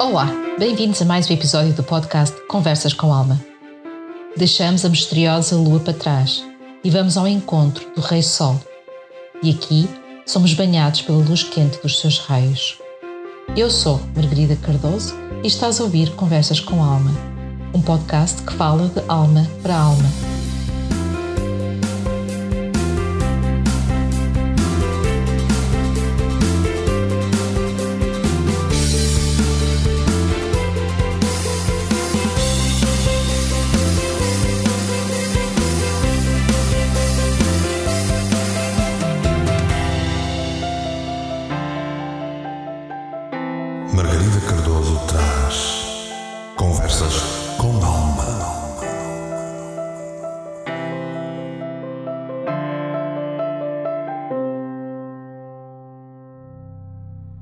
Olá, bem-vindos a mais um episódio do podcast Conversas com Alma. Deixamos a misteriosa lua para trás e vamos ao encontro do Rei Sol. E aqui somos banhados pela luz quente dos seus raios. Eu sou Margarida Cardoso e estás a ouvir Conversas com Alma, um podcast que fala de alma para alma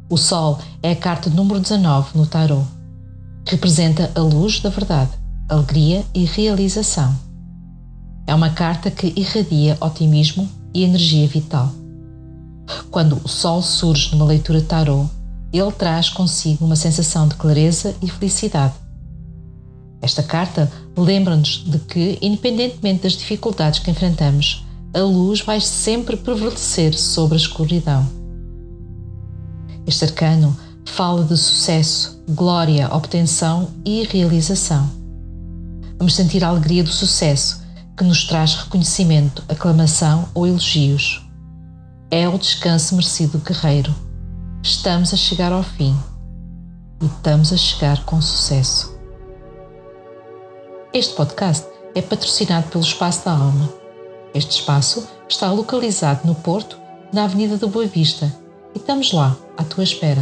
O Sol é a carta número 19 no Tarot. Representa a luz da verdade, alegria e realização. É uma carta que irradia otimismo e energia vital. Quando o Sol surge numa leitura Tarot, ele traz consigo uma sensação de clareza e felicidade. Esta carta lembra-nos de que, independentemente das dificuldades que enfrentamos, a luz vai sempre prevalecer sobre a escuridão. Este arcano fala de sucesso, glória, obtenção e realização. Vamos sentir a alegria do sucesso, que nos traz reconhecimento, aclamação ou elogios. É o descanso merecido do guerreiro. Estamos a chegar ao fim e estamos a chegar com sucesso. Este podcast é patrocinado pelo Espaço da Alma. Este espaço está localizado no Porto, na Avenida da Boa Vista, e estamos lá, à tua espera.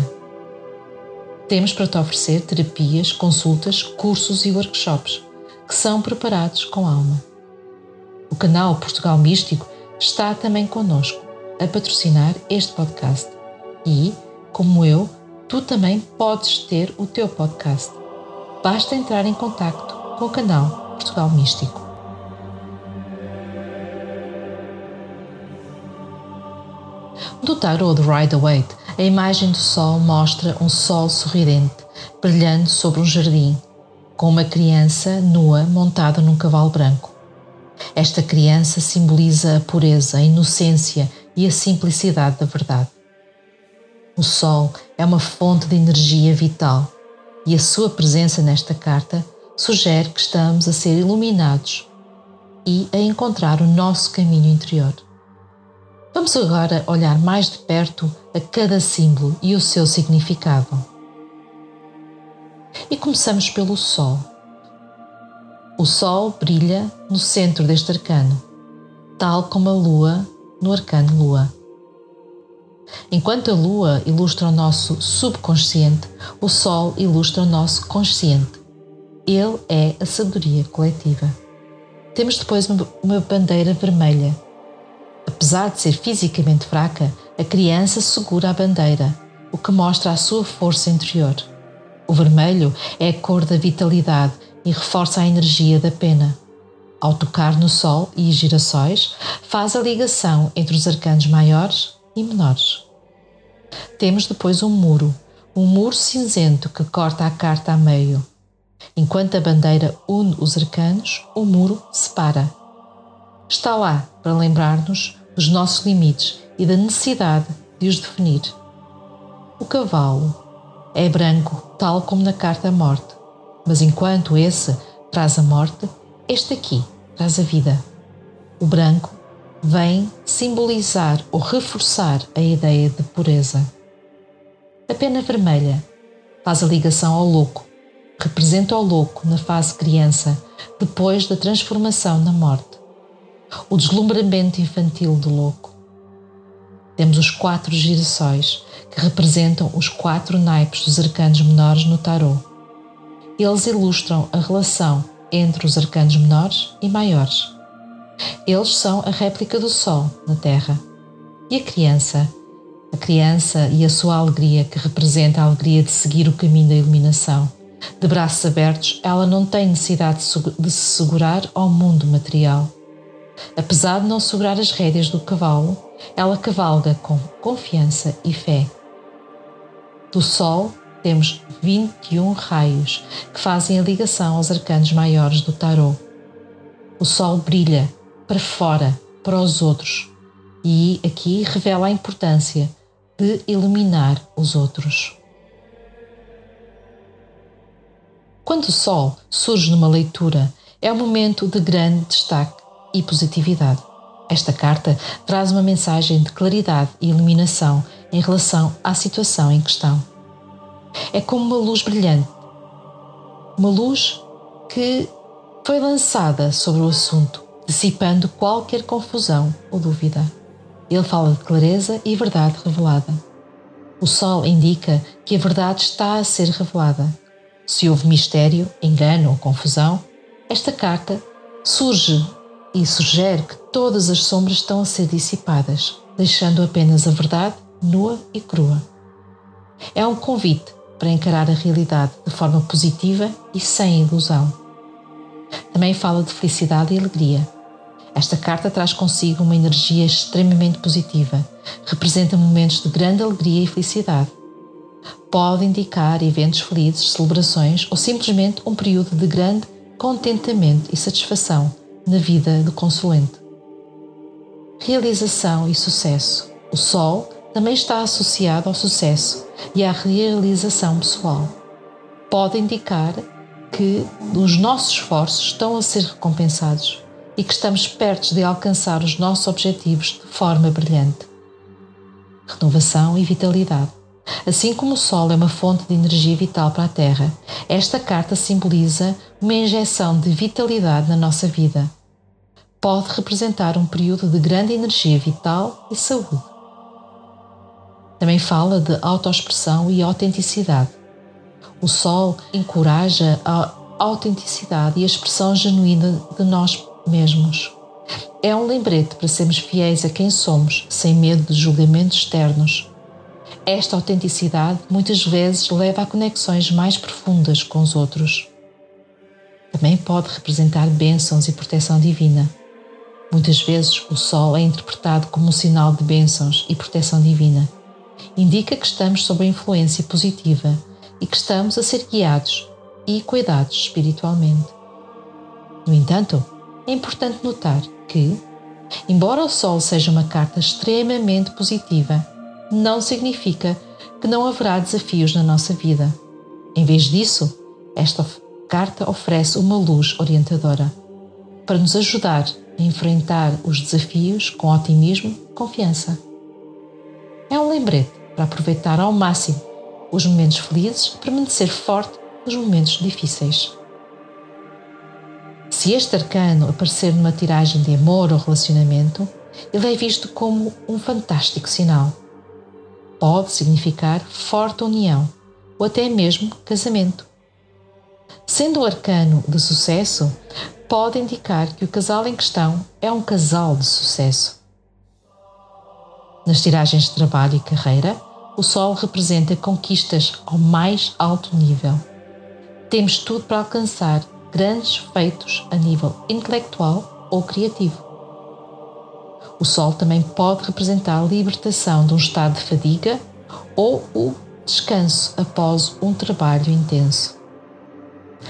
Temos para te oferecer terapias, consultas, cursos e workshops que são preparados com alma. O canal Portugal Místico está também connosco a patrocinar este podcast e, como eu, tu também podes ter o teu podcast. Basta entrar em contato com o canal Portugal Místico. Do tarot de Rider-Waite, a imagem do sol mostra um sol sorridente, brilhando sobre um jardim, com uma criança nua montada num cavalo branco. Esta criança simboliza a pureza, a inocência e a simplicidade da verdade. O sol é uma fonte de energia vital e a sua presença nesta carta sugere que estamos a ser iluminados e a encontrar o nosso caminho interior. Vamos agora olhar mais de perto a cada símbolo e o seu significado. E começamos pelo Sol. O Sol brilha no centro deste arcano, tal como a Lua no arcano Lua. Enquanto a Lua ilustra o nosso subconsciente, o Sol ilustra o nosso consciente. Ele é a sabedoria coletiva. Temos depois uma bandeira vermelha Apesar de ser fisicamente fraca, a criança segura a bandeira, o que mostra a sua força interior. O vermelho é a cor da vitalidade e reforça a energia da pena. Ao tocar no Sol e girassóis, faz a ligação entre os arcanos maiores e menores. Temos depois um muro, um muro cinzento que corta a carta a meio. Enquanto a bandeira une os arcanos, o muro separa está lá para lembrar-nos dos nossos limites e da necessidade de os definir. O cavalo é branco, tal como na carta morte, mas enquanto esse traz a morte, este aqui traz a vida. O branco vem simbolizar ou reforçar a ideia de pureza. A pena vermelha faz a ligação ao louco, representa o louco na fase criança, depois da transformação na morte o deslumbramento infantil do louco. Temos os quatro girassóis, que representam os quatro naipes dos arcanos menores no tarot. Eles ilustram a relação entre os arcanos menores e maiores. Eles são a réplica do Sol na Terra. E a criança? A criança e a sua alegria, que representa a alegria de seguir o caminho da iluminação. De braços abertos, ela não tem necessidade de se segurar ao mundo material Apesar de não segurar as rédeas do cavalo, ela cavalga com confiança e fé. Do sol temos 21 raios que fazem a ligação aos arcanos maiores do tarot. O Sol brilha para fora, para os outros, e aqui revela a importância de iluminar os outros. Quando o Sol surge numa leitura, é um momento de grande destaque e positividade. Esta carta traz uma mensagem de claridade e iluminação em relação à situação em questão. É como uma luz brilhante, uma luz que foi lançada sobre o assunto, dissipando qualquer confusão ou dúvida. Ele fala de clareza e verdade revelada. O sol indica que a verdade está a ser revelada. Se houve mistério, engano ou confusão, esta carta surge e sugere que todas as sombras estão a ser dissipadas, deixando apenas a verdade nua e crua. É um convite para encarar a realidade de forma positiva e sem ilusão. Também fala de felicidade e alegria. Esta carta traz consigo uma energia extremamente positiva, representa momentos de grande alegria e felicidade. Pode indicar eventos felizes, celebrações ou simplesmente um período de grande contentamento e satisfação na vida do consulente. Realização e sucesso. O Sol também está associado ao sucesso e à realização pessoal. Pode indicar que os nossos esforços estão a ser recompensados e que estamos perto de alcançar os nossos objetivos de forma brilhante. Renovação e vitalidade. Assim como o Sol é uma fonte de energia vital para a Terra, esta carta simboliza uma injeção de vitalidade na nossa vida. Pode representar um período de grande energia vital e saúde. Também fala de autoexpressão e autenticidade. O Sol encoraja a autenticidade e a expressão genuína de nós mesmos. É um lembrete para sermos fiéis a quem somos, sem medo de julgamentos externos esta autenticidade muitas vezes leva a conexões mais profundas com os outros. Também pode representar bênçãos e proteção divina. Muitas vezes o Sol é interpretado como um sinal de bênçãos e proteção divina. Indica que estamos sob a influência positiva e que estamos a ser guiados e cuidados espiritualmente. No entanto, é importante notar que, embora o Sol seja uma carta extremamente positiva, não significa que não haverá desafios na nossa vida. Em vez disso, esta carta oferece uma luz orientadora para nos ajudar a enfrentar os desafios com otimismo e confiança. É um lembrete para aproveitar ao máximo os momentos felizes e permanecer forte nos momentos difíceis. Se este arcano aparecer numa tiragem de amor ou relacionamento, ele é visto como um fantástico sinal pode significar forte união ou até mesmo casamento. Sendo o arcano de sucesso, pode indicar que o casal em questão é um casal de sucesso. Nas tiragens de trabalho e carreira, o Sol representa conquistas ao mais alto nível. Temos tudo para alcançar grandes feitos a nível intelectual ou criativo. O Sol também pode representar a libertação de um estado de fadiga ou o descanso após um trabalho intenso.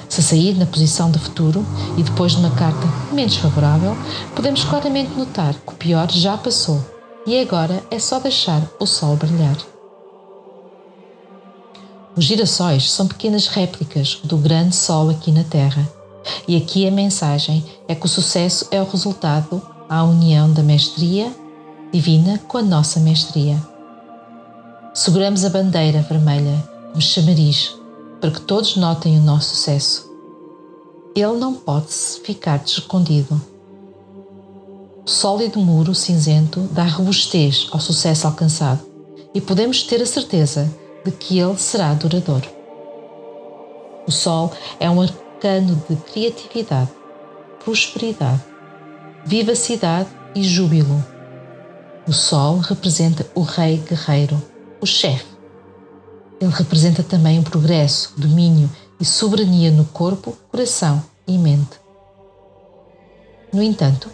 Se sair na posição de futuro e depois de uma carta menos favorável, podemos claramente notar que o pior já passou e agora é só deixar o sol brilhar. Os girassóis são pequenas réplicas do grande sol aqui na Terra, e aqui a mensagem é que o sucesso é o resultado à união da mestria divina com a nossa mestria. Seguramos a bandeira vermelha como chamariz para que todos notem o nosso sucesso. Ele não pode ficar escondido. O sólido muro cinzento dá robustez ao sucesso alcançado e podemos ter a certeza de que ele será duradouro. O sol é um arcano de criatividade, prosperidade vivacidade e júbilo. O Sol representa o Rei Guerreiro, o chefe. Ele representa também o progresso, domínio e soberania no corpo, coração e mente. No entanto,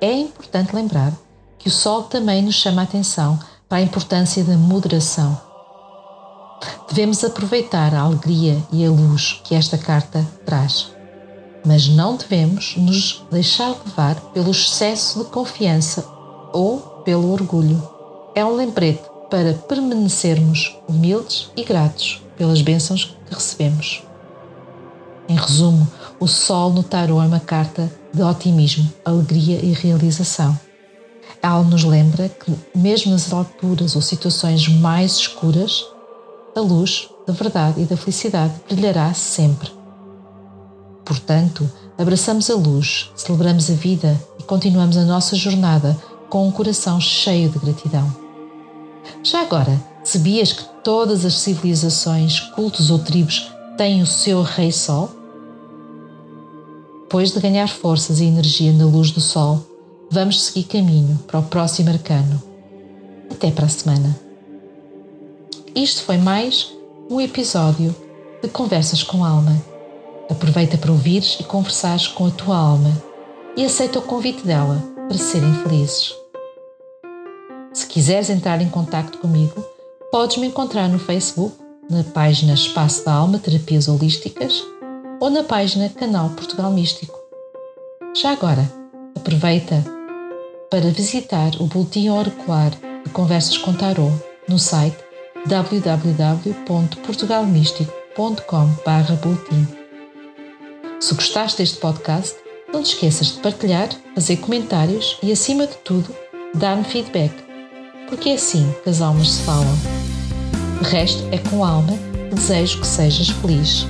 é importante lembrar que o Sol também nos chama a atenção para a importância da moderação. Devemos aproveitar a alegria e a luz que esta carta traz, mas não devemos nos deixar levar pelo excesso de confiança ou pelo orgulho. É um lembrete para permanecermos humildes e gratos pelas bênçãos que recebemos. Em resumo, o Sol no tarot é uma carta de otimismo, alegria e realização. Ela nos lembra que, mesmo nas alturas ou situações mais escuras, a luz da verdade e da felicidade brilhará sempre. Portanto, abraçamos a luz, celebramos a vida e continuamos a nossa jornada com um coração cheio de gratidão. Já agora, sabias que todas as civilizações, cultos ou tribos têm o seu Rei Sol? Depois de ganhar forças e energia na luz do Sol, vamos seguir caminho para o próximo arcano. Até para a semana. Isto foi mais um episódio de Conversas com Alma. Aproveita para ouvires e conversares com a tua alma e aceita o convite dela para serem felizes. Se quiseres entrar em contato comigo, podes me encontrar no Facebook, na página Espaço da Alma Terapias Holísticas ou na página Canal Portugal Místico. Já agora, aproveita para visitar o Boletim Auricular de Conversas com Tarot no site www.portugalmístico.com.br Se gostaste deste podcast, não te esqueças de partilhar, fazer comentários e, acima de tudo, dar-me feedback, porque é assim que as almas se falam. O resto é com alma, desejo que sejas feliz.